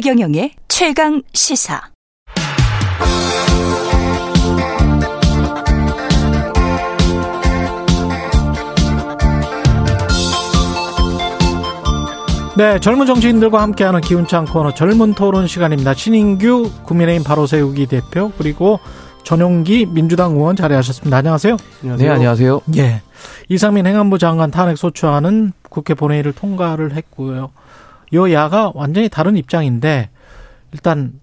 최경영의 최강 시사. 네, 젊은 정치인들과 함께하는 기운찬 코너 젊은 토론 시간입니다. 신인규 국민의힘 바로 세우기 대표 그리고 전용기 민주당 의원 자리하셨습니다. 안녕하세요. 안녕하세요. 네, 안녕하세요. 예. 이상민 행안부 장관 탄핵 소추안은 국회 본회의를 통과를 했고요. 여야가 완전히 다른 입장인데 일단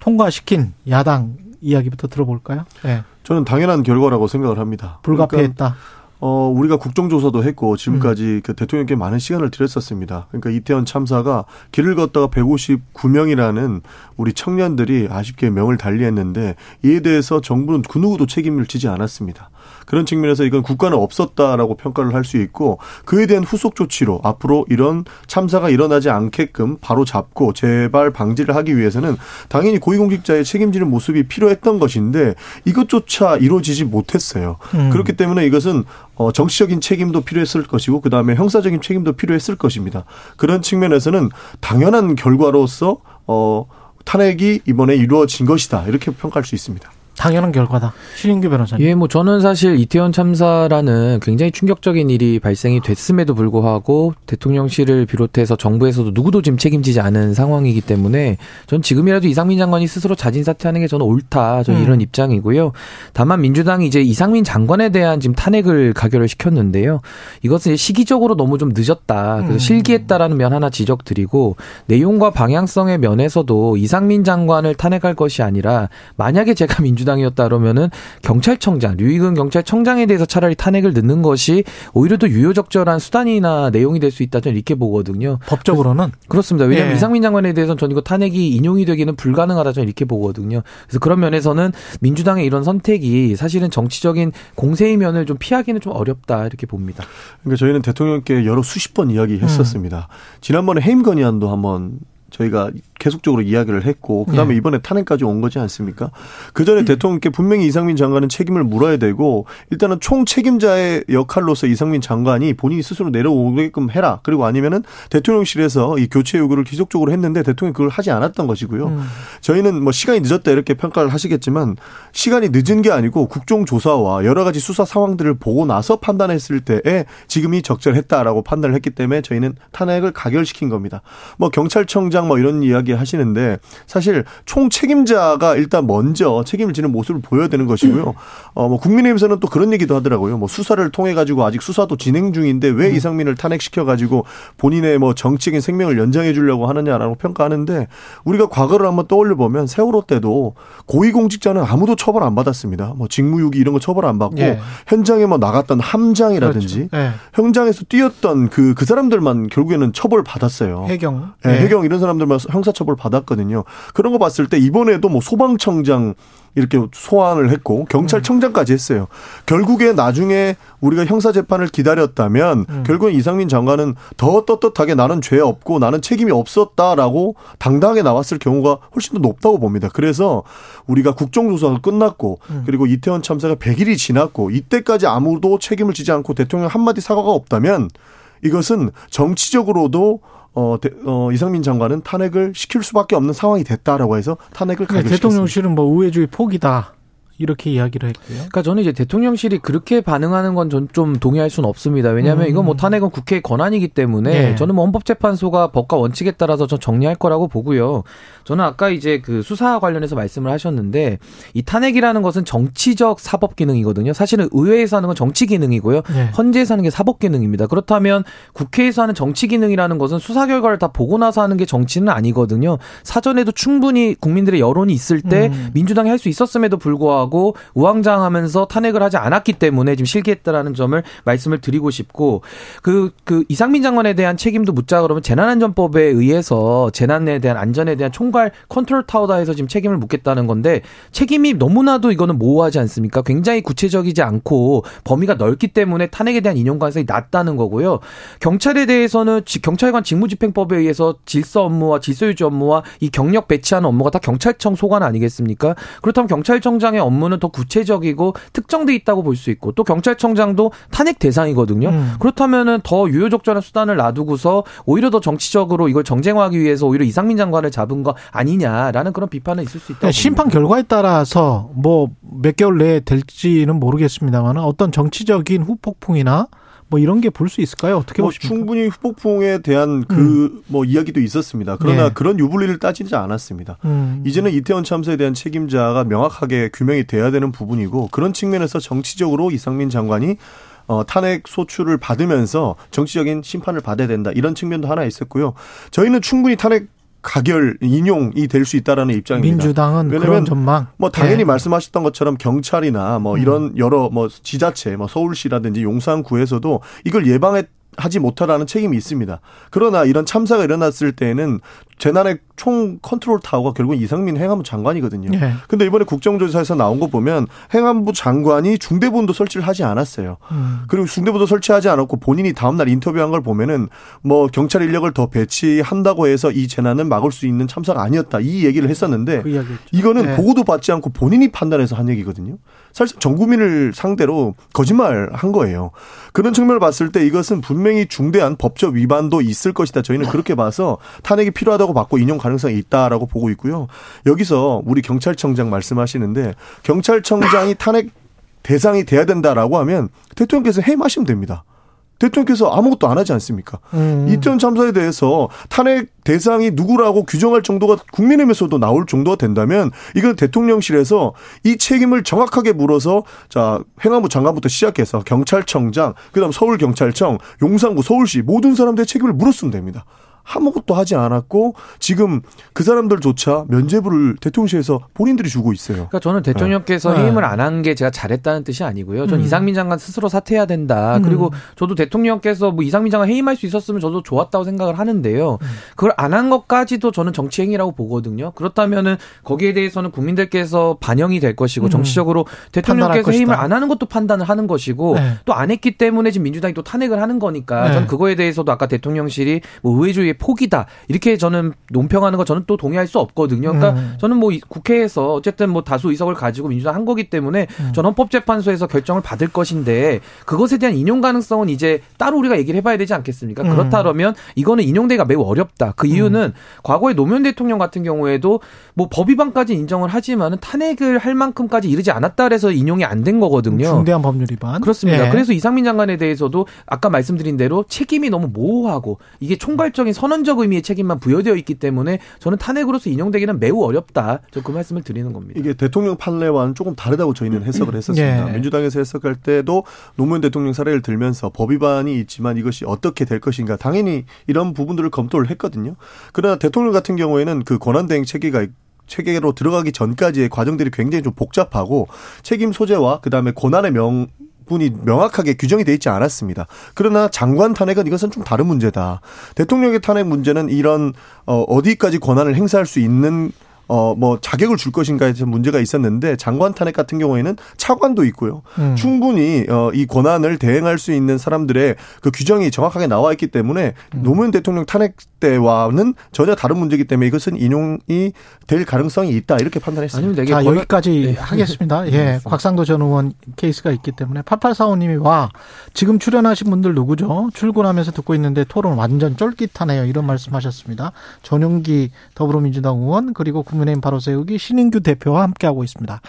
통과시킨 야당 이야기부터 들어볼까요? 네. 저는 당연한 결과라고 생각을 합니다. 불가피했다. 그러니까 어, 우리가 국정조사도 했고 지금까지 음. 그 대통령께 많은 시간을 들였었습니다. 그러니까 이태원 참사가 길을 걷다가 159명이라는 우리 청년들이 아쉽게 명을 달리했는데 이에 대해서 정부는 그 누구도 책임을 지지 않았습니다. 그런 측면에서 이건 국가는 없었다라고 평가를 할 수 있고 그에 대한 후속 조치로 앞으로 이런 참사가 일어나지 않게끔 바로 잡고 재발 방지를 하기 위해서는 당연히 고위공직자의 책임지는 모습이 필요했던 것인데 이것조차 이루어지지 못했어요. 음. 그렇기 때문에 이것은 어 정치적인 책임도 필요했을 것이고 그다음에 형사적인 책임도 필요했을 것입니다. 그런 측면에서는 당연한 결과로서 어 탄핵이 이번에 이루어진 것이다. 이렇게 평가할 수 있습니다. 당연한 결과다. 신인규 변호사님. 예, 뭐 저는 사실 이태원 참사라는 굉장히 충격적인 일이 발생이 됐음에도 불구하고 대통령실을 비롯해서 정부에서도 누구도 지금 책임지지 않은 상황이기 때문에 전 지금이라도 이상민 장관이 스스로 자진 사퇴하는 게 저는 옳다. 저는 음. 이런 입장이고요. 다만 민주당이 이제 이상민 장관에 대한 지금 탄핵을 가결을 시켰는데요. 이것은 시기적으로 너무 좀 늦었다. 그래서 음. 실기했다라는 면 하나 지적드리고 내용과 방향성의 면에서도 이상민 장관을 탄핵할 것이 아니라 만약에 제가 민주 민주당이었다 그러면은 경찰청장 류익은 경찰청장에 대해서 차라리 탄핵을 넣는 것이 오히려 더 유효적절한 수단이나 내용이 될 수 있다 저는 이렇게 보거든요. 법적으로는 그렇습니다. 왜냐하면 예. 이상민 장관에 대해서는 전 이거 탄핵이 인용이 되기는 불가능하다 저는 이렇게 보거든요. 그래서 그런 면에서는 민주당의 이런 선택이 사실은 정치적인 공세의 면을 좀 피하기는 좀 어렵다 이렇게 봅니다. 그러니까 저희는 대통령께 여러 수십 번 이야기했었습니다. 음. 지난번에 해임 건의안도 한번 저희가 계속적으로 이야기를 했고 그다음에 네. 이번에 탄핵까지 온 거지 않습니까? 그 전에 음. 대통령께 분명히 이상민 장관은 책임을 물어야 되고 일단은 총 책임자의 역할로서 이상민 장관이 본인이 스스로 내려오게끔 해라. 그리고 아니면은 대통령실에서 이 교체 요구를 지속적으로 했는데 대통령이 그걸 하지 않았던 것이고요. 음. 저희는 뭐 시간이 늦었다 이렇게 평가를 하시겠지만 시간이 늦은 게 아니고 국정조사와 여러 가지 수사 상황들을 보고 나서 판단했을 때에 지금이 적절했다라고 판단을 했기 때문에 저희는 탄핵을 가결시킨 겁니다. 뭐 경찰청장 뭐 이런 이야기 이야기 하시는데 사실 총 책임자가 일단 먼저 책임을 지는 모습을 보여야 되는 것이고요. 어, 뭐 국민의힘에서는 또 그런 얘기도 하더라고요. 뭐 수사를 통해 가지고 아직 수사도 진행 중인데 왜 음. 이상민을 탄핵시켜 가지고 본인의 뭐 정치적인 생명을 연장해 주려고 하느냐라고 평가하는데 우리가 과거를 한번 떠올려 보면 세월호 때도 고위공직자는 아무도 처벌 안 받았습니다. 뭐 직무유기 이런 거 처벌 안 받고 예. 현장에 뭐 나갔던 함장이라든지 그렇죠. 예. 현장에서 뛰었던 그그 그 사람들만 결국에는 처벌 받았어요. 해경. 예, 예. 해경 이런 사람 들만 형사 처벌 받았거든요. 그런 거 봤을 때 이번에도 뭐 소방청장 이렇게 소환을 했고 경찰청장까지 했어요. 결국에 나중에 우리가 형사 재판을 기다렸다면 음. 결국은 이상민 장관은 더 떳떳하게 나는 죄 없고 나는 책임이 없었다라고 당당하게 나왔을 경우가 훨씬 더 높다고 봅니다. 그래서 우리가 국정조사가 끝났고 음. 그리고 이태원 참사가 100일이 지났고 이때까지 아무도 책임을 지지 않고 대통령 한마디 사과가 없다면 이것은 정치적으로도 어, 대, 어, 이상민 장관은 탄핵을 시킬 수밖에 없는 상황이 됐다라고 해서 탄핵을 가결시켰습니다. 대통령실은 뭐 우회주의 포기다. 이렇게 이야기를 했고요. 그러니까 저는 이제 대통령실이 그렇게 반응하는 건 전 좀 동의할 수는 없습니다. 왜냐하면 음. 이건 뭐 탄핵은 국회의 권한이기 때문에 네. 저는 뭐 헌법재판소가 법과 원칙에 따라서 전 정리할 거라고 보고요. 저는 아까 이제 그 수사 관련해서 말씀을 하셨는데 이 탄핵이라는 것은 정치적 사법 기능이거든요. 사실은 의회에서 하는 건 정치 기능이고요. 네. 헌재에서 하는 게 사법 기능입니다. 그렇다면 국회에서 하는 정치 기능이라는 것은 수사 결과를 다 보고 나서 하는 게 정치는 아니거든요. 사전에도 충분히 국민들의 여론이 있을 때 음. 민주당이 할 수 있었음에도 불구하고 하고 우왕좌왕하면서 탄핵을 하지 않았기 때문에 지금 실기했다라는 점을 말씀을 드리고 싶고 그, 그 이상민 장관에 대한 책임도 묻자 그러면 재난안전법에 의해서 재난에 대한 안전에 대한 총괄 컨트롤 타워다 해서 지금 책임을 묻겠다는 건데 책임이 너무나도 이거는 모호하지 않습니까? 굉장히 구체적이지 않고 범위가 넓기 때문에 탄핵에 대한 인용 가능성이 낮다는 거고요. 경찰에 대해서는 경찰관 직무집행법에 의해서 질서 업무와 질서 유지 업무와 이 경력 배치하는 업무가 다 경찰청 소관 아니겠습니까? 그렇다면 경찰청장의 업무 업무는 더 구체적이고 특정돼 있다고 볼 수 있고 또 경찰청장도 탄핵 대상이거든요. 음. 그렇다면은 더 유효적절한 수단을 놔두고서 오히려 더 정치적으로 이걸 정쟁화하기 위해서 오히려 이상민 장관을 잡은 거 아니냐라는 그런 비판은 있을 수 있다. 심판 결과에 따라서 뭐 몇 개월 내에 될지는 모르겠습니다만 어떤 정치적인 후폭풍이나 뭐 이런 게 볼 수 있을까요? 어떻게 뭐 보십니까? 충분히 후폭풍에 대한 그뭐 음. 뭐 이야기도 있었습니다. 그러나 네. 그런 유불리를 따지지 않았습니다. 음. 이제는 이태원 참사에 대한 책임자가 명확하게 규명이 돼야 되는 부분이고 그런 측면에서 정치적으로 이상민 장관이 어, 탄핵 소추를 받으면서 정치적인 심판을 받아야 된다. 이런 측면도 하나 있었고요. 저희는 충분히 탄핵 가결 인용이 될 수 있다라는 입장입니다. 민주당은 그런 전망. 뭐 당연히 네. 말씀하셨던 것처럼 경찰이나 뭐 음. 이런 여러 뭐 지자체, 뭐 서울시라든지 용산구에서도 이걸 예방했 하지 못하라는 책임이 있습니다. 그러나 이런 참사가 일어났을 때에는 재난의 총 컨트롤 타워가 결국은 이상민 행안부 장관이거든요. 네. 근데 이번에 국정조사에서 나온 거 보면 행안부 장관이 중대본도 설치를 하지 않았어요. 음. 그리고 중대본도 설치하지 않았고 본인이 다음날 인터뷰한 걸 보면은 뭐 경찰 인력을 더 배치한다고 해서 이 재난을 막을 수 있는 참사가 아니었다. 이 얘기를 했었는데 그 이거는 네. 보고도 받지 않고 본인이 판단해서 한 얘기거든요. 사실 전 국민을 상대로 거짓말 한 거예요. 그런 측면을 봤을 때 이것은 분명히 중대한 법적 위반도 있을 것이다. 저희는 그렇게 봐서 탄핵이 필요하다고 받고 인용 가능성이 있다라고 보고 있고요. 여기서 우리 경찰청장 말씀하시는데 경찰청장이 탄핵 대상이 돼야 된다라고 하면 대통령께서 해임하시면 됩니다. 대통령께서 아무것도 안 하지 않습니까? 음. 이태원 참사에 대해서 탄핵 대상이 누구라고 규정할 정도가 국민의힘에서도 나올 정도가 된다면 이건 대통령실에서 이 책임을 정확하게 물어서 자 행안부 장관부터 시작해서 경찰청장 그다음 서울경찰청 용산구 서울시 모든 사람들의 책임을 물었으면 됩니다. 아무것도 하지 않았고 지금 그 사람들조차 면죄부를 대통령실에서 본인들이 주고 있어요. 그러니까 저는 대통령께서 네. 해임을 안 한 게 제가 잘했다는 뜻이 아니고요. 전 음. 이상민 장관 스스로 사퇴해야 된다. 음. 그리고 저도 대통령께서 뭐 이상민 장관 해임할 수 있었으면 저도 좋았다고 생각을 하는데요. 음. 그걸 안 한 것까지도 저는 정치 행위라고 보거든요. 그렇다면은 거기에 대해서는 국민들께서 반영이 될 것이고 음. 정치적으로 대통령께서 해임을 안 하는 것도 판단을 하는 것이고 네. 또안 했기 때문에 지금 민주당이 또 탄핵을 하는 거니까 네. 저는 그거에 대해서도 아까 대통령실이 뭐 의회주의 포기다 이렇게 저는 논평하는 거 저는 또 동의할 수 없거든요. 그러니까 음. 저는 뭐 국회에서 어쨌든 뭐 다수 의석을 가지고 민주당 한 거기 때문에 음. 전 헌법재판소에서 결정을 받을 것인데 그것에 대한 인용 가능성은 이제 따로 우리가 얘기를 해봐야 되지 않겠습니까? 음. 그렇다 그러면 이거는 인용되기가 매우 어렵다. 그 이유는 음. 과거에 노무현 대통령 같은 경우에도 뭐 법 위반까지 인정을 하지만은 탄핵을 할 만큼까지 이르지 않았다 그래서 인용이 안 된 거거든요. 중대한 법률 위반. 그렇습니다. 예. 그래서 이상민 장관에 대해서도 아까 말씀드린 대로 책임이 너무 모호하고 이게 총괄적인 선언 선언적 의미의 책임만 부여되어 있기 때문에 저는 탄핵으로서 인용되기는 매우 어렵다. 저 그 말씀을 드리는 겁니다. 이게 대통령 판례와는 조금 다르다고 저희는 해석을 음. 했었습니다. 예. 민주당에서 해석할 때도 노무현 대통령 사례를 들면서 법 위반이 있지만 이것이 어떻게 될 것인가 당연히 이런 부분들을 검토를 했거든요. 그러나 대통령 같은 경우에는 그 권한대행 체계가 체계로 들어가기 전까지의 과정들이 굉장히 좀 복잡하고 책임 소재와 그다음에 권한의 명 분이 명확하게 규정이 돼 있지 않았습니다. 그러나 장관 탄핵은 이것은 좀 다른 문제다. 대통령의 탄핵 문제는 이런 어 어디까지 권한을 행사할 수 있는 어, 뭐, 자격을 줄 것인가에 대해서 문제가 있었는데, 장관 탄핵 같은 경우에는 차관도 있고요. 음. 충분히, 어, 이 권한을 대행할 수 있는 사람들의 그 규정이 정확하게 나와 있기 때문에, 음. 노무현 대통령 탄핵 때와는 전혀 다른 문제이기 때문에 이것은 인용이 될 가능성이 있다. 이렇게 판단했습니다. 자, 여기까지 네. 하겠습니다. 예. 곽상도 전 의원 케이스가 있기 때문에. 8845님이 와, 지금 출연하신 분들 누구죠? 출근하면서 듣고 있는데 토론 완전 쫄깃하네요. 이런 말씀 하셨습니다. 전용기 더불어민주당 의원, 그리고 국민의힘 바로 세우기 신인규 대표와 함께하고 있습니다.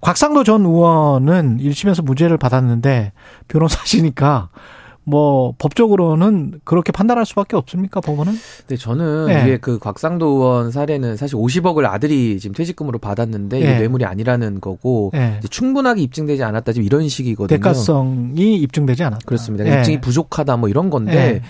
곽상도 전 의원은 1심에서 무죄를 받았는데 변호사시니까 뭐 법적으로는 그렇게 판단할 수밖에 없습니까 법원은? 네 저는 네. 이게 그 곽상도 의원 사례는 사실 50억을 아들이 지금 퇴직금으로 받았는데 네. 이게 뇌물이 아니라는 거고 네. 충분하게 입증되지 않았다 지금 이런 식이거든요. 대가성이 입증되지 않았다. 그렇습니다. 네. 입증이 부족하다 뭐 이런 건데 네.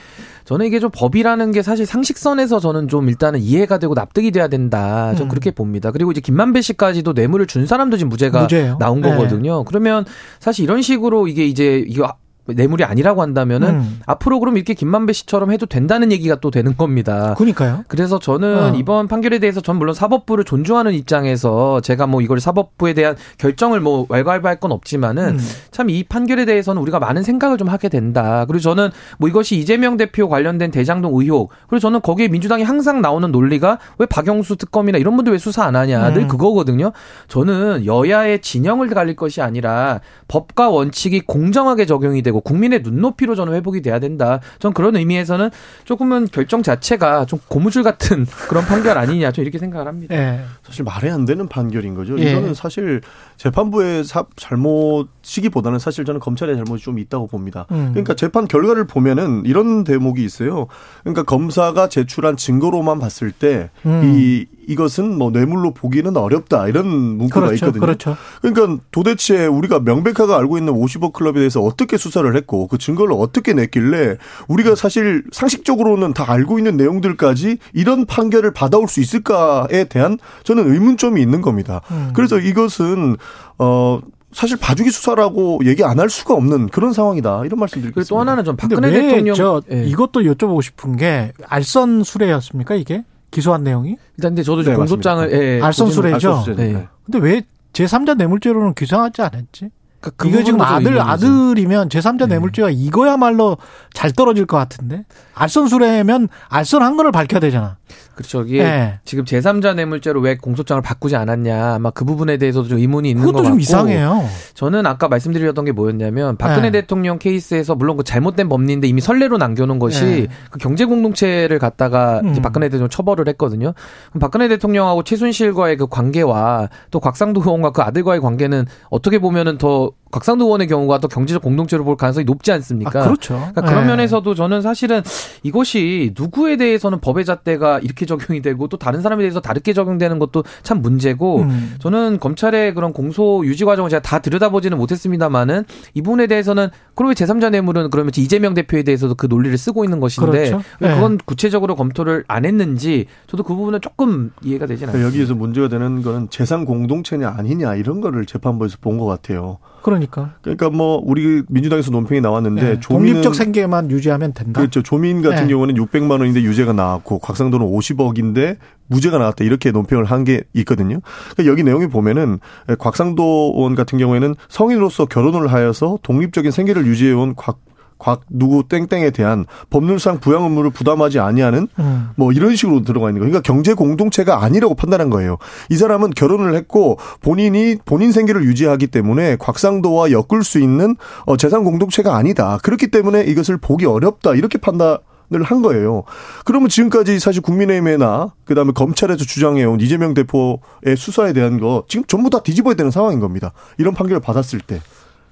저는 이게 좀 법이라는 게 사실 상식선에서 저는 좀 일단은 이해가 되고 납득이 돼야 된다. 좀 음. 그렇게 봅니다. 그리고 이제 김만배 씨까지도 뇌물을 준 사람도 지금 무죄가 무죄예요. 나온 네. 거거든요. 그러면 사실 이런 식으로 이게 이제 이거 뇌물이 아니라고 한다면은 음. 앞으로 그럼 이렇게 김만배 씨처럼 해도 된다는 얘기가 또 되는 겁니다. 그러니까요. 그래서 저는 어. 이번 판결에 대해서 전 물론 사법부를 존중하는 입장에서 제가 뭐 이걸 사법부에 대한 결정을 뭐 왈가왈부할 건 없지만은 음. 참이 판결에 대해서는 우리가 많은 생각을 좀 하게 된다. 그리고 저는 뭐 이것이 이재명 대표 관련된 대장동 의혹 그리고 저는 거기에 민주당이 항상 나오는 논리가 왜 박영수 특검이나 이런 분들 왜 수사 안 하냐 늘 음. 그거거든요. 저는 여야의 진영을 갈릴 것이 아니라 법과 원칙이 공정하게 적용이 되고 국민의 눈높이로 저는 회복이 돼야 된다. 전 그런 의미에서는 조금은 결정 자체가 좀 고무줄 같은 그런 판결 아니냐. 저 이렇게 생각을 합니다. 예. 사실 말이 안 되는 판결인 거죠. 예. 이거는 사실 재판부의 사, 잘못이기보다는 사실 저는 검찰의 잘못이 좀 있다고 봅니다. 음. 그러니까 재판 결과를 보면은 이런 대목이 있어요. 그러니까 검사가 제출한 증거로만 봤을 때이 음. 이것은 뭐 뇌물로 보기는 어렵다 이런 문구가 그렇죠, 있거든요. 그렇죠. 그러니까 도대체 우리가 명백하게 알고 있는 50억 클럽에 대해서 어떻게 수사를 했고 그 증거를 어떻게 냈길래 우리가 사실 상식적으로는 다 알고 있는 내용들까지 이런 판결을 받아올 수 있을까에 대한 저는 의문점이 있는 겁니다. 음. 그래서 이것은 어 사실 봐주기 수사라고 얘기 안 할 수가 없는 그런 상황이다. 이런 말씀드리겠습니다. 또 하나는 좀 박근혜 대통령 저 네. 이것도 여쭤보고 싶은 게 알선 수레였습니까 이게? 기소한 내용이? 일단 근데 저도 네, 공소장을 예, 알선수레죠. 네. 근데 왜 제3자 뇌물죄로는 규정하지 않았지? 그러니까 그 이거 지금 아들 아들이면 제3자 네. 뇌물죄가 이거야말로 잘 떨어질 것 같은데 알선수레면 알선한 거를 밝혀야 되잖아. 그렇죠. 이게 네. 지금 제3자 뇌물죄로 왜 공소장을 바꾸지 않았냐. 아마 그 부분에 대해서도 좀 의문이 있는 것 같고. 좀 이상해요. 저는 아까 말씀드렸던 게 뭐였냐면 박근혜 네. 대통령 케이스에서 물론 그 잘못된 법리인데 이미 선례로 남겨놓은 것이 네. 그 경제 공동체를 갖다가 음. 이제 박근혜 대통령 처벌을 했거든요. 그럼 박근혜 대통령하고 최순실과의 그 관계와 또 곽상도 의원과 그 아들과의 관계는 어떻게 보면은 더 곽상도 의원의 경우가 더 경제적 공동체로 볼 가능성이 높지 않습니까? 아, 그렇죠. 그러니까 그런 네. 면에서도 저는 사실은 이것이 누구에 대해서는 법의 잣대가 이렇게 적용이 되고 또 다른 사람에 대해서 다르게 적용되는 것도 참 문제고 음. 저는 검찰의 그런 공소 유지 과정을 제가 다 들여다보지는 못했습니다만은 이 부분에 대해서는 그럼 왜 제3자 뇌물은 그러면 이재명 대표에 대해서도 그 논리를 쓰고 있는 것인데 그렇죠. 네. 그건 구체적으로 검토를 안 했는지 저도 그 부분은 조금 이해가 되지 않아요. 여기에서 문제가 되는 거는 재산 공동체냐 아니냐 이런 거를 재판부에서 본 것 같아요. 그러니까. 그러니까 뭐 우리 민주당에서 논평이 나왔는데 네. 독립적 생계만 유지하면 된다. 그렇죠. 조민 같은 네. 경우는 600만 원인데 유죄가 나왔고 곽상도는 50억인데 무죄가 나왔다 이렇게 논평을 한 게 있거든요. 그러니까 여기 내용이 보면은 곽상도 의원 같은 경우에는 성인으로서 결혼을 하여서 독립적인 생계를 유지해온 곽 곽 누구 땡땡에 대한 법률상 부양 의무를 부담하지 아니하는 음. 뭐 이런 식으로 들어가 있는 거예요. 그러니까 경제 공동체가 아니라고 판단한 거예요. 이 사람은 결혼을 했고 본인이 본인 생계를 유지하기 때문에 곽상도와 엮을 수 있는 어 재산 공동체가 아니다. 그렇기 때문에 이것을 보기 어렵다. 이렇게 판단 을한 거예요. 그러면 지금까지 사실 국민의힘이나 그다음에 검찰에서 주장해온 이재명 대표의 수사에 대한 거 지금 전부 다 뒤집어야 되는 상황인 겁니다. 이런 판결을 받았을 때.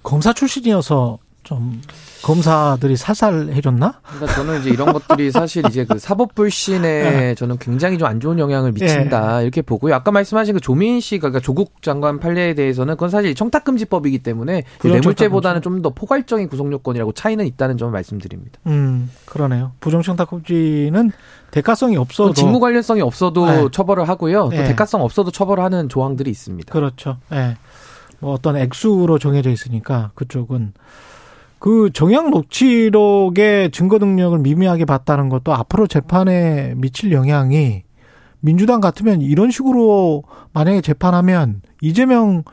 검사 출신이어서 좀 검사들이 살살해줬나? 그러니까 저는 이제 이런 것들이 사실 이제 그 사법 불신에 네. 저는 굉장히 좀 안 좋은 영향을 미친다 네. 이렇게 보고요. 아까 말씀하신 그 조민 씨가 그러니까 조국 장관 판례에 대해서는 그건 사실 청탁금지법이기 때문에 뇌물죄보다는 좀 더 포괄적인 구속 요건이라고 차이는 있다는 점을 말씀드립니다. 음 그러네요. 부정청탁금지는 대가성이 없어도 직무 관련성이 없어도 네. 처벌을 하고요. 또 네. 대가성 없어도 처벌하는 조항들이 있습니다. 그렇죠. 예. 뭐 어떤 액수로 정해져 있으니까 그쪽은 그 정약 녹취록의 증거 능력을 미미하게 봤다는 것도 앞으로 재판에 미칠 영향이 민주당 같으면 이런 식으로 만약에 재판하면 이재명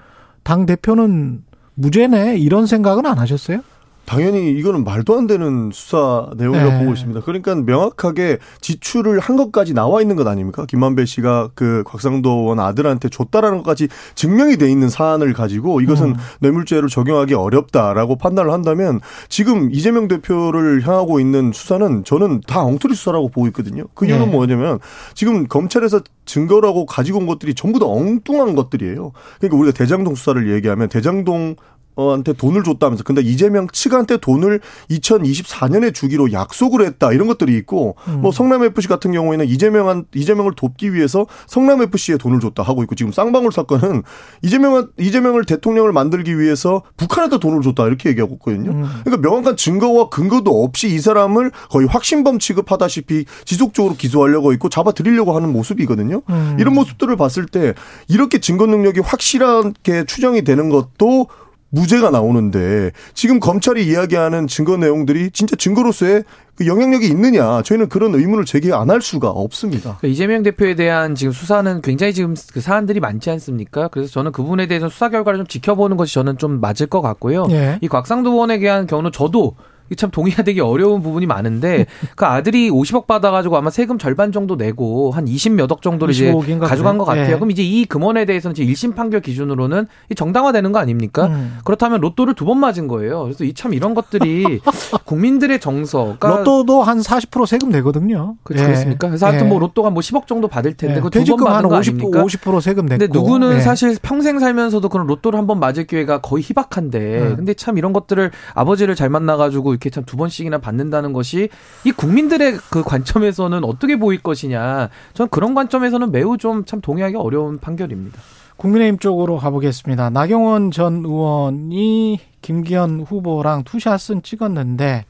당 대표는 무죄네 이런 생각은 안 하셨어요? 당연히 이거는 말도 안 되는 수사 내용이라고 네. 보고 있습니다. 그러니까 명확하게 지출을 한 것까지 나와 있는 것 아닙니까? 김만배 씨가 그 곽상도 의원 아들한테 줬다라는 것까지 증명이 돼 있는 사안을 가지고 이것은 음. 뇌물죄를 적용하기 어렵다라고 판단을 한다면 지금 이재명 대표를 향하고 있는 수사는 저는 다 엉터리 수사라고 보고 있거든요. 그 이유는 네. 뭐냐면 지금 검찰에서 증거라고 가지고 온 것들이 전부 다 엉뚱한 것들이에요. 그러니까 우리가 대장동 수사를 얘기하면 대장동 한테 돈을 줬다면서. 근데 이재명 측한테 돈을 2024년에 주기로 약속을 했다. 이런 것들이 있고 음. 뭐 성남 FC 같은 경우에는 이재명한 이재명을 돕기 위해서 성남 FC에 돈을 줬다 하고 있고 지금 쌍방울 사건은 이재명 이재명을 대통령을 만들기 위해서 북한에다 돈을 줬다 이렇게 얘기하고 있거든요. 음. 그러니까 명확한 증거와 근거도 없이 이 사람을 거의 확신범 취급하다시피 지속적으로 기소하려고 있고 잡아들이려고 하는 모습이거든요. 음. 이런 모습들을 봤을 때 이렇게 증거 능력이 확실하게 추정이 되는 것도 무죄가 나오는데 지금 검찰이 이야기하는 증거 내용들이 진짜 증거로서의 그 영향력이 있느냐 저희는 그런 의문을 제기 안 할 수가 없습니다. 그러니까 이재명 대표에 대한 지금 수사는 굉장히 지금 그 사안들이 많지 않습니까? 그래서 저는 그 부분에 대해서 수사 결과를 좀 지켜보는 것이 저는 좀 맞을 것 같고요. 예. 이 곽상도 의원에 대한 경우는 저도 참 동의가 되기 어려운 부분이 많은데 그 아들이 50억 받아가지고 아마 세금 절반 정도 내고 한 20몇 억 정도를 이제 가져간 것 같아요. 예. 그럼 이제 이 금원에 대해서는 지금 1심 판결 기준으로는 정당화되는 거 아닙니까? 음. 그렇다면 로또를 두 번 맞은 거예요. 그래서 이 참 이런 것들이 국민들의 정서. 그러니까 로또도 한 40% 세금 내거든요. 그렇지 예. 않습니까? 그래서 하여튼 뭐 예. 로또가 뭐 10억 정도 받을 텐데 예. 그두번 받은 거 50, 아닙니까? 50% 세금 냈고. 근데 누구는 예. 사실 평생 살면서도 그런 로또를 한 번 맞을 기회가 거의 희박한데 음. 근데 참 이런 것들을 아버지를 잘 만나가지고 이렇게 참 두 번씩이나 받는다는 것이 이 국민들의 그 관점에서는 어떻게 보일 것이냐. 저는 그런 관점에서는 매우 좀 참 동의하기 어려운 판결입니다. 국민의힘 쪽으로 가보겠습니다. 나경원 전 의원이 김기현 후보랑 투샷은 찍었는데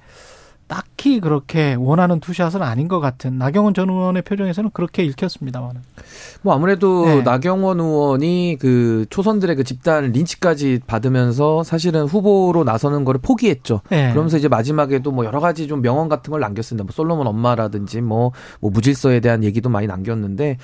딱히 그렇게 원하는 투샷은 아닌 것 같은 나경원 전 의원의 표정에서는 그렇게 읽혔습니다만은. 뭐 아무래도 네. 나경원 의원이 그 초선들의 그 집단 린치까지 받으면서 사실은 후보로 나서는 거를 포기했죠. 네. 그러면서 이제 마지막에도 뭐 여러 가지 좀 명언 같은 걸 남겼습니다. 뭐 솔로몬 엄마라든지 뭐, 뭐 무질서에 대한 얘기도 많이 남겼는데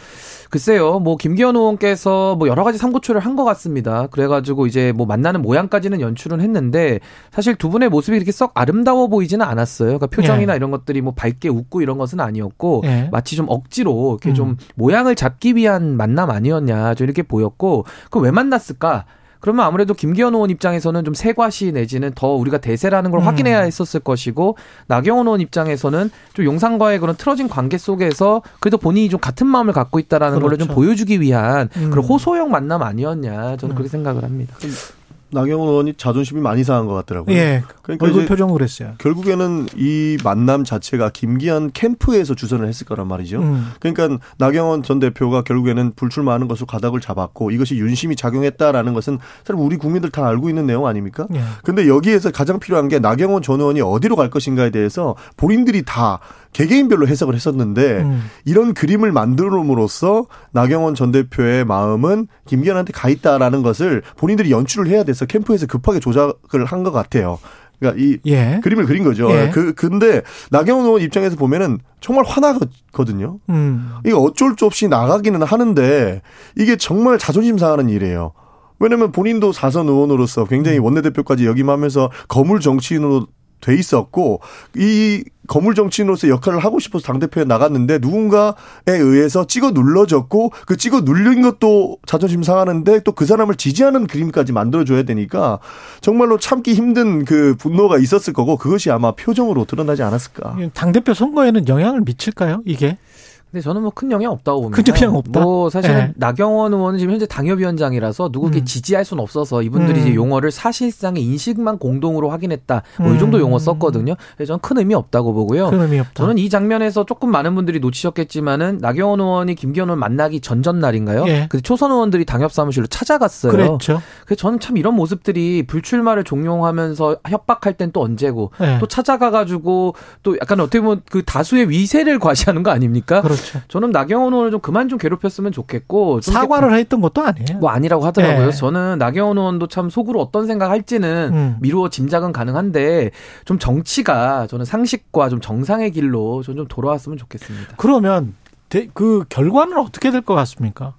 글쎄요. 뭐 김기현 의원께서 뭐 여러 가지 삼고초를 한 것 같습니다. 그래가지고 이제 뭐 만나는 모양까지는 연출은 했는데 사실 두 분의 모습이 이렇게 썩 아름다워 보이지는 않았어요. 그러니까 표정이나 예. 이런 것들이 뭐 밝게 웃고 이런 것은 아니었고 예. 마치 좀 억지로 이렇게 음. 좀 모양을 잡기 위한 만남 아니었냐 좀 이렇게 보였고 그럼 왜 만났을까? 그러면 아무래도 김기현 의원 입장에서는 좀 세과시 내지는 더 우리가 대세라는 걸 음. 확인해야 했었을 것이고 나경원 의원 입장에서는 좀 용산과의 그런 틀어진 관계 속에서 그래도 본인이 좀 같은 마음을 갖고 있다라는 그렇죠. 걸좀 보여주기 위한 음. 그런 호소형 만남 아니었냐 저는 음. 그렇게 생각을 합니다. 나경원 의원이 자존심이 많이 상한 것 같더라고요. 예. 그러니까 얼굴 표정을 했어요. 결국에는 이 만남 자체가 김기현 캠프에서 주선을 했을 거란 말이죠. 음. 그러니까 나경원 전 대표가 결국에는 불출마하는 것으로 가닥을 잡았고 이것이 윤심이 작용했다라는 것은 사실 우리 국민들 다 알고 있는 내용 아닙니까? 예. 근데 여기에서 가장 필요한 게 나경원 전 의원이 어디로 갈 것인가에 대해서 본인들이 다 개개인별로 해석을 했었는데 음. 이런 그림을 만들음으로써 나경원 전 대표의 마음은 김기현한테 가 있다라는 것을 본인들이 연출을 해야 돼서 캠프에서 급하게 조작을 한 것 같아요. 그러니까 이 예. 그림을 그린 거죠. 예. 그 근데 나경원 의원 입장에서 보면은 정말 화나거든요. 음. 이거 어쩔 수 없이 나가기는 하는데 이게 정말 자존심 상하는 일이에요. 왜냐면 본인도 사선 의원으로서 굉장히 음. 원내대표까지 역임하면서 거물 정치인으로 돼 있었고 이 거물 정치인으로서 역할을 하고 싶어서 당대표에 나갔는데 누군가에 의해서 찍어 눌러졌고 그 찍어 눌린 것도 자존심 상하는데 또 그 사람을 지지하는 그림까지 만들어줘야 되니까 정말로 참기 힘든 그 분노가 있었을 거고 그것이 아마 표정으로 드러나지 않았을까. 당대표 선거에는 영향을 미칠까요, 이게? 근데 저는 뭐 큰 영향 없다고 봅니다. 큰 영향 없다. 뭐 사실은 네. 나경원 의원은 지금 현재 당협위원장이라서 누구에게 음. 지지할 수는 없어서 이분들이 음. 이제 용어를 사실상의 인식만 공동으로 확인했다. 뭐이 음. 정도 용어 썼거든요. 그래서 저는 큰 의미 없다고 보고요. 큰 의미 없다. 저는 이 장면에서 조금 많은 분들이 놓치셨겠지만은 나경원 의원이 김기현 의원 만나기 전전 날인가요? 예. 근데 초선 의원들이 당협 사무실로 찾아갔어요. 그랬죠. 그래서 저는 참 이런 모습들이 불출마를 종용하면서 협박할 땐 또 언제고 예. 또 찾아가가지고 또 약간 어떻게 보면 그 다수의 위세를 과시하는 거 아닙니까? 그렇죠. 그렇죠. 저는 나경원 의원을 좀 그만 좀 괴롭혔으면 좋겠고 사과를 했던 것도 아니에요. 뭐 아니라고 하더라고요. 네. 저는 나경원 의원도 참 속으로 어떤 생각할지는 음. 미루어 짐작은 가능한데 좀 정치가 저는 상식과 좀 정상의 길로 좀, 좀 돌아왔으면 좋겠습니다. 그러면 그 결과는 어떻게 될 것 같습니까?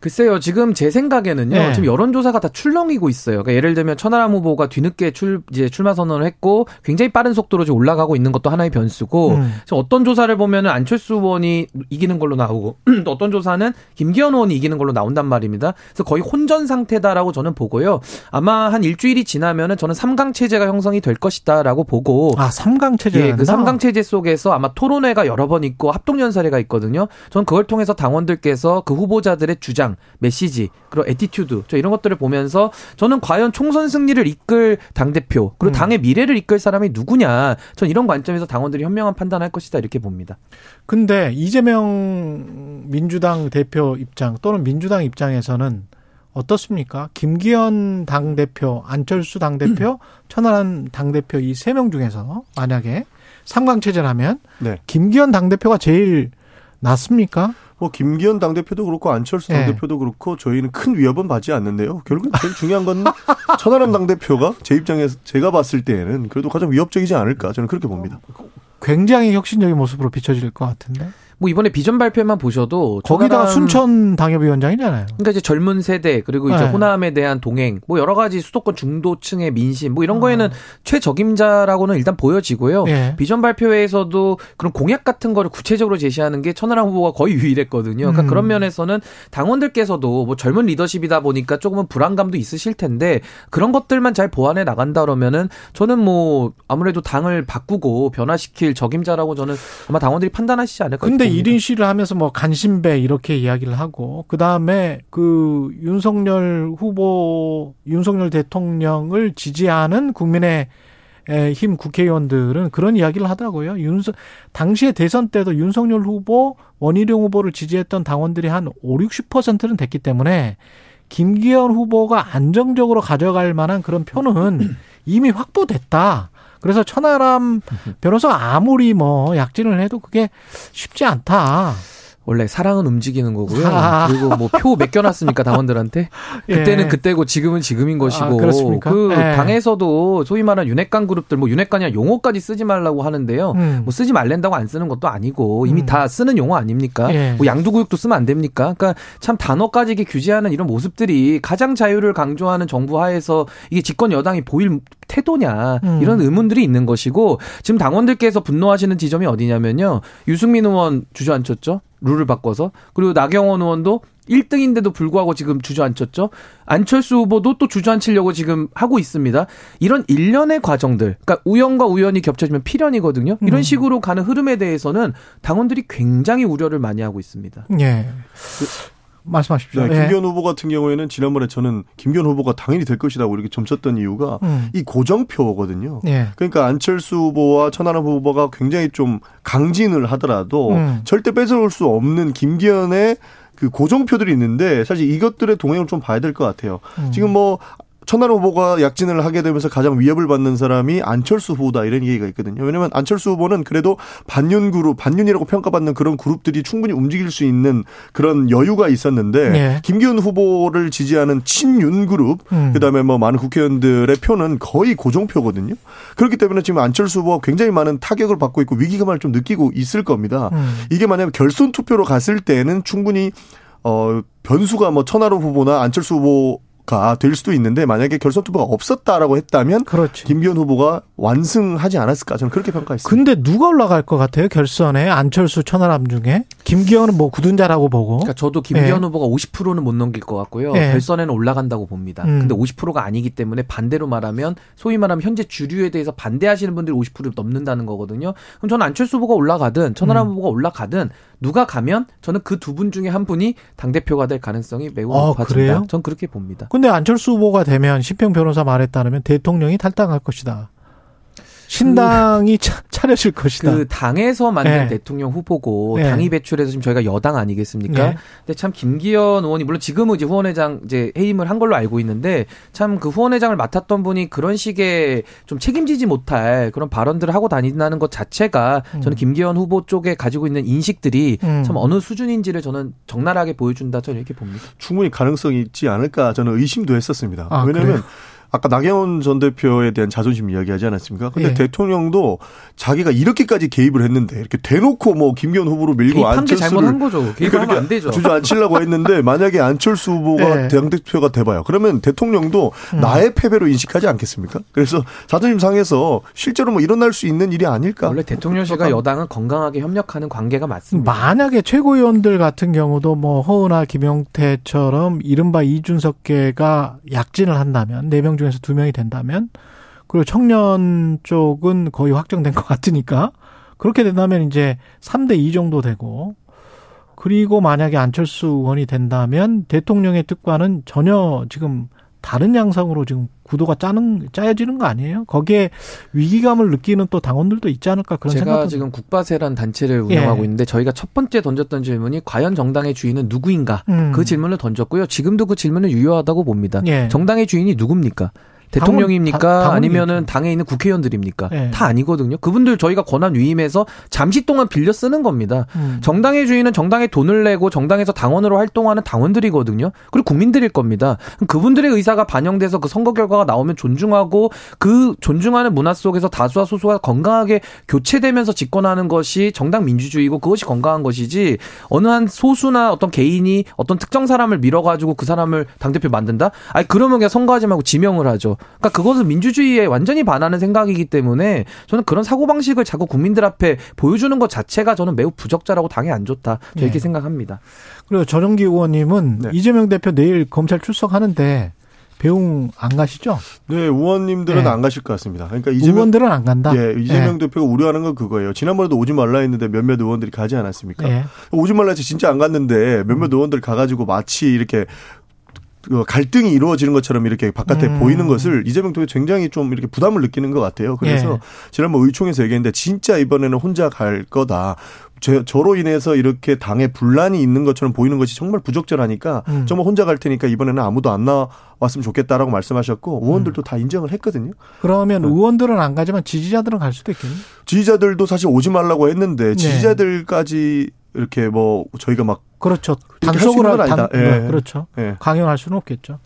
글쎄요, 지금 제 생각에는요, 네. 지금 여론조사가 다 출렁이고 있어요. 그러니까 예를 들면 천하람 후보가 뒤늦게 출, 이제 출마 선언을 했고, 굉장히 빠른 속도로 지금 올라가고 있는 것도 하나의 변수고, 음. 지금 어떤 조사를 보면은 안철수 의원이 이기는 걸로 나오고, 또 어떤 조사는 김기현 의원이 이기는 걸로 나온단 말입니다. 그래서 거의 혼전 상태다라고 저는 보고요. 아마 한 일주일이 지나면은 저는 3강 체제가 형성이 될 것이다라고 보고. 아, 3강 체제? 예, 그 3강 체제 속에서 아마 토론회가 여러 번 있고 합동 연설회가 있거든요. 저는 그걸 통해서 당원들께서 그 후보자들의 주장, 주장, 메시지, 그리고 attitude, 저 이런 것들을 보면서 저는 과연 총선 승리를 이끌 당대표, 그리고 음. 당의 미래를 이끌 사람이 누구냐, 전 이런 관점에서 당원들이 현명한 판단할 것이다, 이렇게 봅니다. 근데 이재명 민주당 대표 입장 또는 민주당 입장에서는 어떻습니까? 김기현 당대표, 안철수 당대표, 음. 천하람 당대표 이 세 명 중에서 만약에 삼강체제라면 네. 김기현 당대표가 제일 낫습니까? 뭐 김기현 당대표도 그렇고 안철수 예. 당대표도 그렇고 저희는 큰 위협은 받지 않는데요. 결국 제일 중요한 건 천하람 당대표가 제 입장에서 제가 봤을 때에는 그래도 가장 위협적이지 않을까 저는 그렇게 봅니다. 굉장히 혁신적인 모습으로 비춰질 것 같은데. 뭐 이번에 비전 발표만 보셔도 거기다가 순천 당협위원장이잖아요. 그러니까 이제 젊은 세대 그리고 이제 네. 호남에 대한 동행 뭐 여러 가지 수도권 중도층의 민심 뭐 이런 어. 거에는 최적임자라고는 일단 보여지고요. 예. 비전 발표회에서도 그런 공약 같은 거를 구체적으로 제시하는 게 천하람 후보가 거의 유일했거든요. 그러니까 음. 그런 면에서는 당원들께서도 뭐 젊은 리더십이다 보니까 조금은 불안감도 있으실 텐데 그런 것들만 잘 보완해 나간다 그러면은 저는 뭐 아무래도 당을 바꾸고 변화시킬 적임자라고 저는 아마 당원들이 판단하시지 않을까 근데. 1인 시를 하면서 뭐 간신배 이렇게 이야기를 하고 그다음에 그 윤석열 후보 윤석열 대통령을 지지하는 국민의 에, 힘 국회의원들은 그런 이야기를 하더라고요. 윤석 당시에 대선 때도 윤석열 후보, 원희룡 후보를 지지했던 당원들이 한 5, 60%는 됐기 때문에 김기현 후보가 안정적으로 가져갈 만한 그런 표는 이미 확보됐다. 그래서 천하람 변호사 아무리 뭐 약진을 해도 그게 쉽지 않다. 원래 사랑은 움직이는 거고요. 아. 그리고 뭐 표 맡겨놨습니까 당원들한테? 그때는 예. 그때고 지금은 지금인 것이고. 아, 그렇습니까? 그 예. 당에서도 소위 말하는 윤핵관 그룹들 뭐 윤핵관이나 용어까지 쓰지 말라고 하는데요. 음. 뭐 쓰지 말랜다고 안 쓰는 것도 아니고 이미 음. 다 쓰는 용어 아닙니까? 예. 뭐 양두구육도 쓰면 안 됩니까? 그러니까 참 단어까지 규제하는 이런 모습들이 가장 자유를 강조하는 정부 하에서 이게 집권 여당이 보일 태도냐 음. 이런 의문들이 있는 것이고 지금 당원들께서 분노하시는 지점이 어디냐면요 유승민 의원 주저앉혔죠 룰을 바꿔서 그리고 나경원 의원도 1등인데도 불구하고 지금 주저앉혔죠. 안철수 후보도 또 주저앉히려고 지금 하고 있습니다. 이런 일련의 과정들, 그러니까 우연과 우연이 겹쳐지면 필연이거든요. 이런 음. 식으로 가는 흐름에 대해서는 당원들이 굉장히 우려를 많이 하고 있습니다. 예. 말씀하십시오. 네, 예. 김기현 후보 같은 경우에는 지난번에 저는 김기현 후보가 당연히 될 것이라고 이렇게 점쳤던 이유가 음. 이 고정표거든요. 예. 그러니까 안철수 후보와 천하람 후보가 굉장히 좀 강진을 하더라도 음. 절대 뺏어올 수 없는 김기현의 그 고정표들이 있는데 사실 이것들의 동행을 좀 봐야 될 것 같아요. 음. 지금 뭐 천하람 후보가 약진을 하게 되면서 가장 위협을 받는 사람이 안철수 후보다 이런 얘기가 있거든요. 왜냐하면 안철수 후보는 그래도 반윤 그룹, 반윤이라고 평가받는 그런 그룹들이 충분히 움직일 수 있는 그런 여유가 있었는데 네. 김기현 후보를 지지하는 친윤 그룹, 음. 그다음에 뭐 많은 국회의원들의 표는 거의 고정표거든요. 그렇기 때문에 지금 안철수 후보가 굉장히 많은 타격을 받고 있고 위기감을 좀 느끼고 있을 겁니다. 음. 이게 만약 결선 투표로 갔을 때는 충분히 어 변수가 뭐 천하람 후보나 안철수 후보 가될 수도 있는데 만약에 결선 투표가 없었다라고 했다면 그렇지. 김기현 후보가 완승하지 않았을까 저는 그렇게 평가했습니다. 근데 누가 올라갈 것 같아요? 결선에 안철수 천하람 중에 김기현은 뭐 굳은 자라고 보고. 그러니까 저도 김기현 예. 후보가 50%는 못 넘길 것 같고요. 예. 결선에는 올라간다고 봅니다. 음. 근데 50%가 아니기 때문에 반대로 말하면 소위 말하면 현재 주류에 대해서 반대하시는 분들이 50% 넘는다는 거거든요. 그럼 저는 안철수 후보가 올라가든 천하람 음. 후보가 올라가든 누가 가면 저는 그 두 분 중에 한 분이 당 대표가 될 가능성이 매우 아, 높아진다. 그래요? 전 그렇게 봅니다. 근데 안철수 후보가 되면 신평 변호사 말에 따르면 대통령이 탈당할 것이다. 신당이 차, 차려질 것이다. 그 당에서 만든 네. 대통령 후보고 네. 당이 배출해서 지금 저희가 여당 아니겠습니까? 네. 근데 참 김기현 의원이 물론 지금은 이제 후원회장 이제 해임을 한 걸로 알고 있는데 참 그 후원회장을 맡았던 분이 그런 식의 좀 책임지지 못할 그런 발언들을 하고 다닌다는 것 자체가 저는 김기현 후보 쪽에 가지고 있는 인식들이 음. 참 어느 수준인지를 저는 적나라하게 보여준다 저는 이렇게 봅니다. 충분히 가능성이 있지 않을까 저는 의심도 했었습니다. 아, 왜냐하면 그래요? 아까 나경원 전 대표에 대한 자존심 이야기하지 않았습니까? 근데 예. 대통령도 자기가 이렇게까지 개입을 했는데 이렇게 대놓고 뭐 김기현 후보로 밀고 개입한 게 잘못한 안철수를 거죠. 개입하면 안 되죠. 주저앉히려고 했는데 만약에 안철수 후보가 예. 당 대표가 돼봐요. 그러면 대통령도 음. 나의 패배로 인식하지 않겠습니까? 그래서 자존심 상해서 실제로 뭐 일어날 수 있는 일이 아닐까? 원래 대통령실과 여당은 건강하게 협력하는 관계가 맞습니다. 만약에 최고위원들 같은 경우도 뭐 허은하, 김용태처럼 이른바 이준석계가 약진을 한다면 네명 중에서 두 명이 된다면 그리고 청년 쪽은 거의 확정된 것 같으니까 그렇게 된다면 이제 3대 2 정도 되고 그리고 만약에 안철수 의원이 된다면 대통령의 뜻과는 전혀 지금 다른 양상으로 지금 구도가 짜는 짜여지는 거 아니에요? 거기에 위기감을 느끼는 또 당원들도 있지 않을까 그런 제가 생각도 지금 국바세란 단체를 운영하고 예. 있는데 저희가 첫 번째 던졌던 질문이 과연 정당의 주인은 누구인가? 음. 그 질문을 던졌고요. 지금도 그 질문은 유효하다고 봅니다. 예. 정당의 주인이 누굽니까? 대통령입니까? 당, 아니면은 당에 있는 국회의원들입니까? 네. 다 아니거든요. 그분들 저희가 권한 위임해서 잠시 동안 빌려 쓰는 겁니다. 음. 정당의 주인은 정당에 돈을 내고 정당에서 당원으로 활동하는 당원들이거든요. 그리고 국민들일 겁니다. 그분들의 의사가 반영돼서 그 선거 결과가 나오면 존중하고 그 존중하는 문화 속에서 다수와 소수가 건강하게 교체되면서 집권하는 것이 정당 민주주의고 그것이 건강한 것이지 어느 한 소수나 어떤 개인이 어떤 특정 사람을 밀어가지고 그 사람을 당대표 만든다? 아니 그러면 그냥 선거하지 말고 지명을 하죠. 그러니까 그것은 민주주의에 완전히 반하는 생각이기 때문에 저는 그런 사고 방식을 자꾸 국민들 앞에 보여주는 것 자체가 저는 매우 부적절하고 당에 안 좋다. 저 이렇게 네. 생각합니다. 그리고 전용기 의원님은 네. 이재명 대표 내일 검찰 출석하는데 배웅 안 가시죠? 네, 의원님들은 네. 안 가실 것 같습니다. 그러니까 이재명 의원들은 안 간다. 예, 이재명 예. 대표가 우려하는 건 그거예요. 지난번에도 오지 말라 했는데 몇몇 의원들이 가지 않았습니까? 예. 오지 말라 해서 진짜 안 갔는데 몇몇 의원들 가가지고 마치 이렇게 그 갈등이 이루어지는 것처럼 이렇게 바깥에 음. 보이는 것을 이재명 대표 굉장히 좀 이렇게 부담을 느끼는 것 같아요. 그래서 예. 지난번 의총에서 얘기했는데 진짜 이번에는 혼자 갈 거다. 저, 저로 인해서 이렇게 당에 분란이 있는 것처럼 보이는 것이 정말 부적절하니까 음. 정말 혼자 갈 테니까 이번에는 아무도 안 나왔으면 좋겠다라고 말씀하셨고 의원들도 다 인정을 했거든요. 그러면 네. 의원들은 안 가지만 지지자들은 갈 수도 있겠네. 지지자들도 사실 오지 말라고 했는데 네. 지지자들까지 이렇게 뭐 저희가 막 그렇죠. 할수 단속을 건 당, 아니다. 예. 네, 그렇죠. 예. 강요할 수는 없겠죠.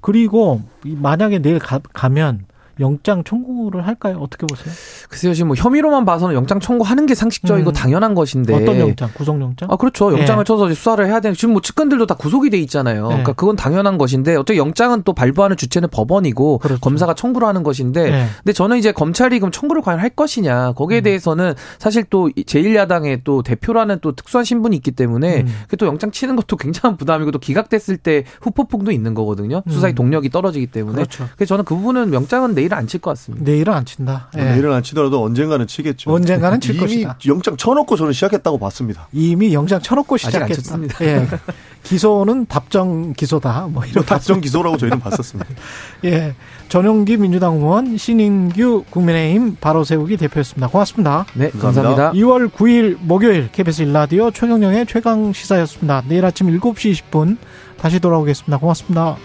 그리고 이 만약에 내일 가, 가면 영장 청구를 할까요? 어떻게 보세요? 글쎄요, 지금 뭐 혐의로만 봐서는 영장 청구하는 게 상식적이고 음. 당연한 것인데. 어떤 영장? 구속 영장? 아, 그렇죠. 영장을 예. 쳐서 수사를 해야 되는 지금 뭐 측근들도 다 구속이 돼 있잖아요. 네. 그러니까 그건 당연한 것인데 어떻게 영장은 또 발부하는 주체는 법원이고 그렇죠. 검사가 청구를 하는 것인데 네. 근데 저는 이제 검찰이 그럼 청구를 과연 할 것이냐 거기에 음. 대해서는 사실 또 제1야당의 또 대표라는 또 특수한 신분이 있기 때문에 음. 또 영장 치는 것도 굉장한 부담이고 또 기각됐을 때 후폭풍도 있는 거거든요. 수사의 음. 동력이 떨어지기 때문에. 그렇죠. 그래서 저는 그 부분은 영장은 내일 은 안 칠 것 같습니다. 내일은 안 친다. 예. 내일은 안 치더라도 언젠가는 치겠죠. 언젠가는 칠 이미 것이다. 영장 쳐놓고 저는 시작했다고 봤습니다. 이미 영장 쳐놓고 시작했다. 쳤습니다. 예. 기소는 답정 기소다. 뭐 이런 답정 기소라고 저희는 봤었습니다. 예. 전용기 민주당 의원 신인규 국민의힘 바로 세우기 대표였습니다. 고맙습니다. 네, 감사합니다. 감사합니다. 2월 9일 목요일 KBS 일라디오 최경영의 최강 시사였습니다. 내일 아침 7시 20분 다시 돌아오겠습니다. 고맙습니다.